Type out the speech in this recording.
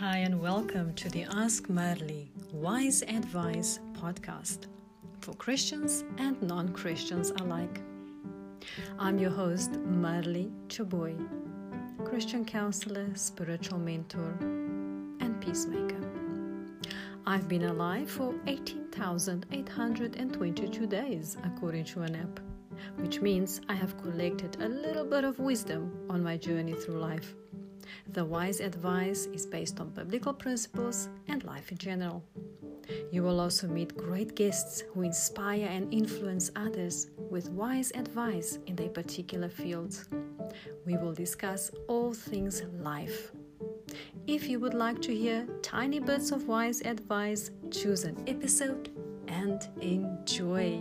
Hi, and welcome to the Ask Marley Wise Advice podcast for Christians and non Christians alike. I'm your host, Marley Chaboy, Christian counselor, spiritual mentor, and peacemaker. I've been alive for 18,822 days, according to an app, which means I have collected a little bit of wisdom on my journey through life. The wise advice is based on biblical principles and life in general. You will also meet great guests who inspire and influence others with wise advice in their particular fields. We will discuss all things life. If you would like to hear tiny bits of wise advice, choose an episode and enjoy.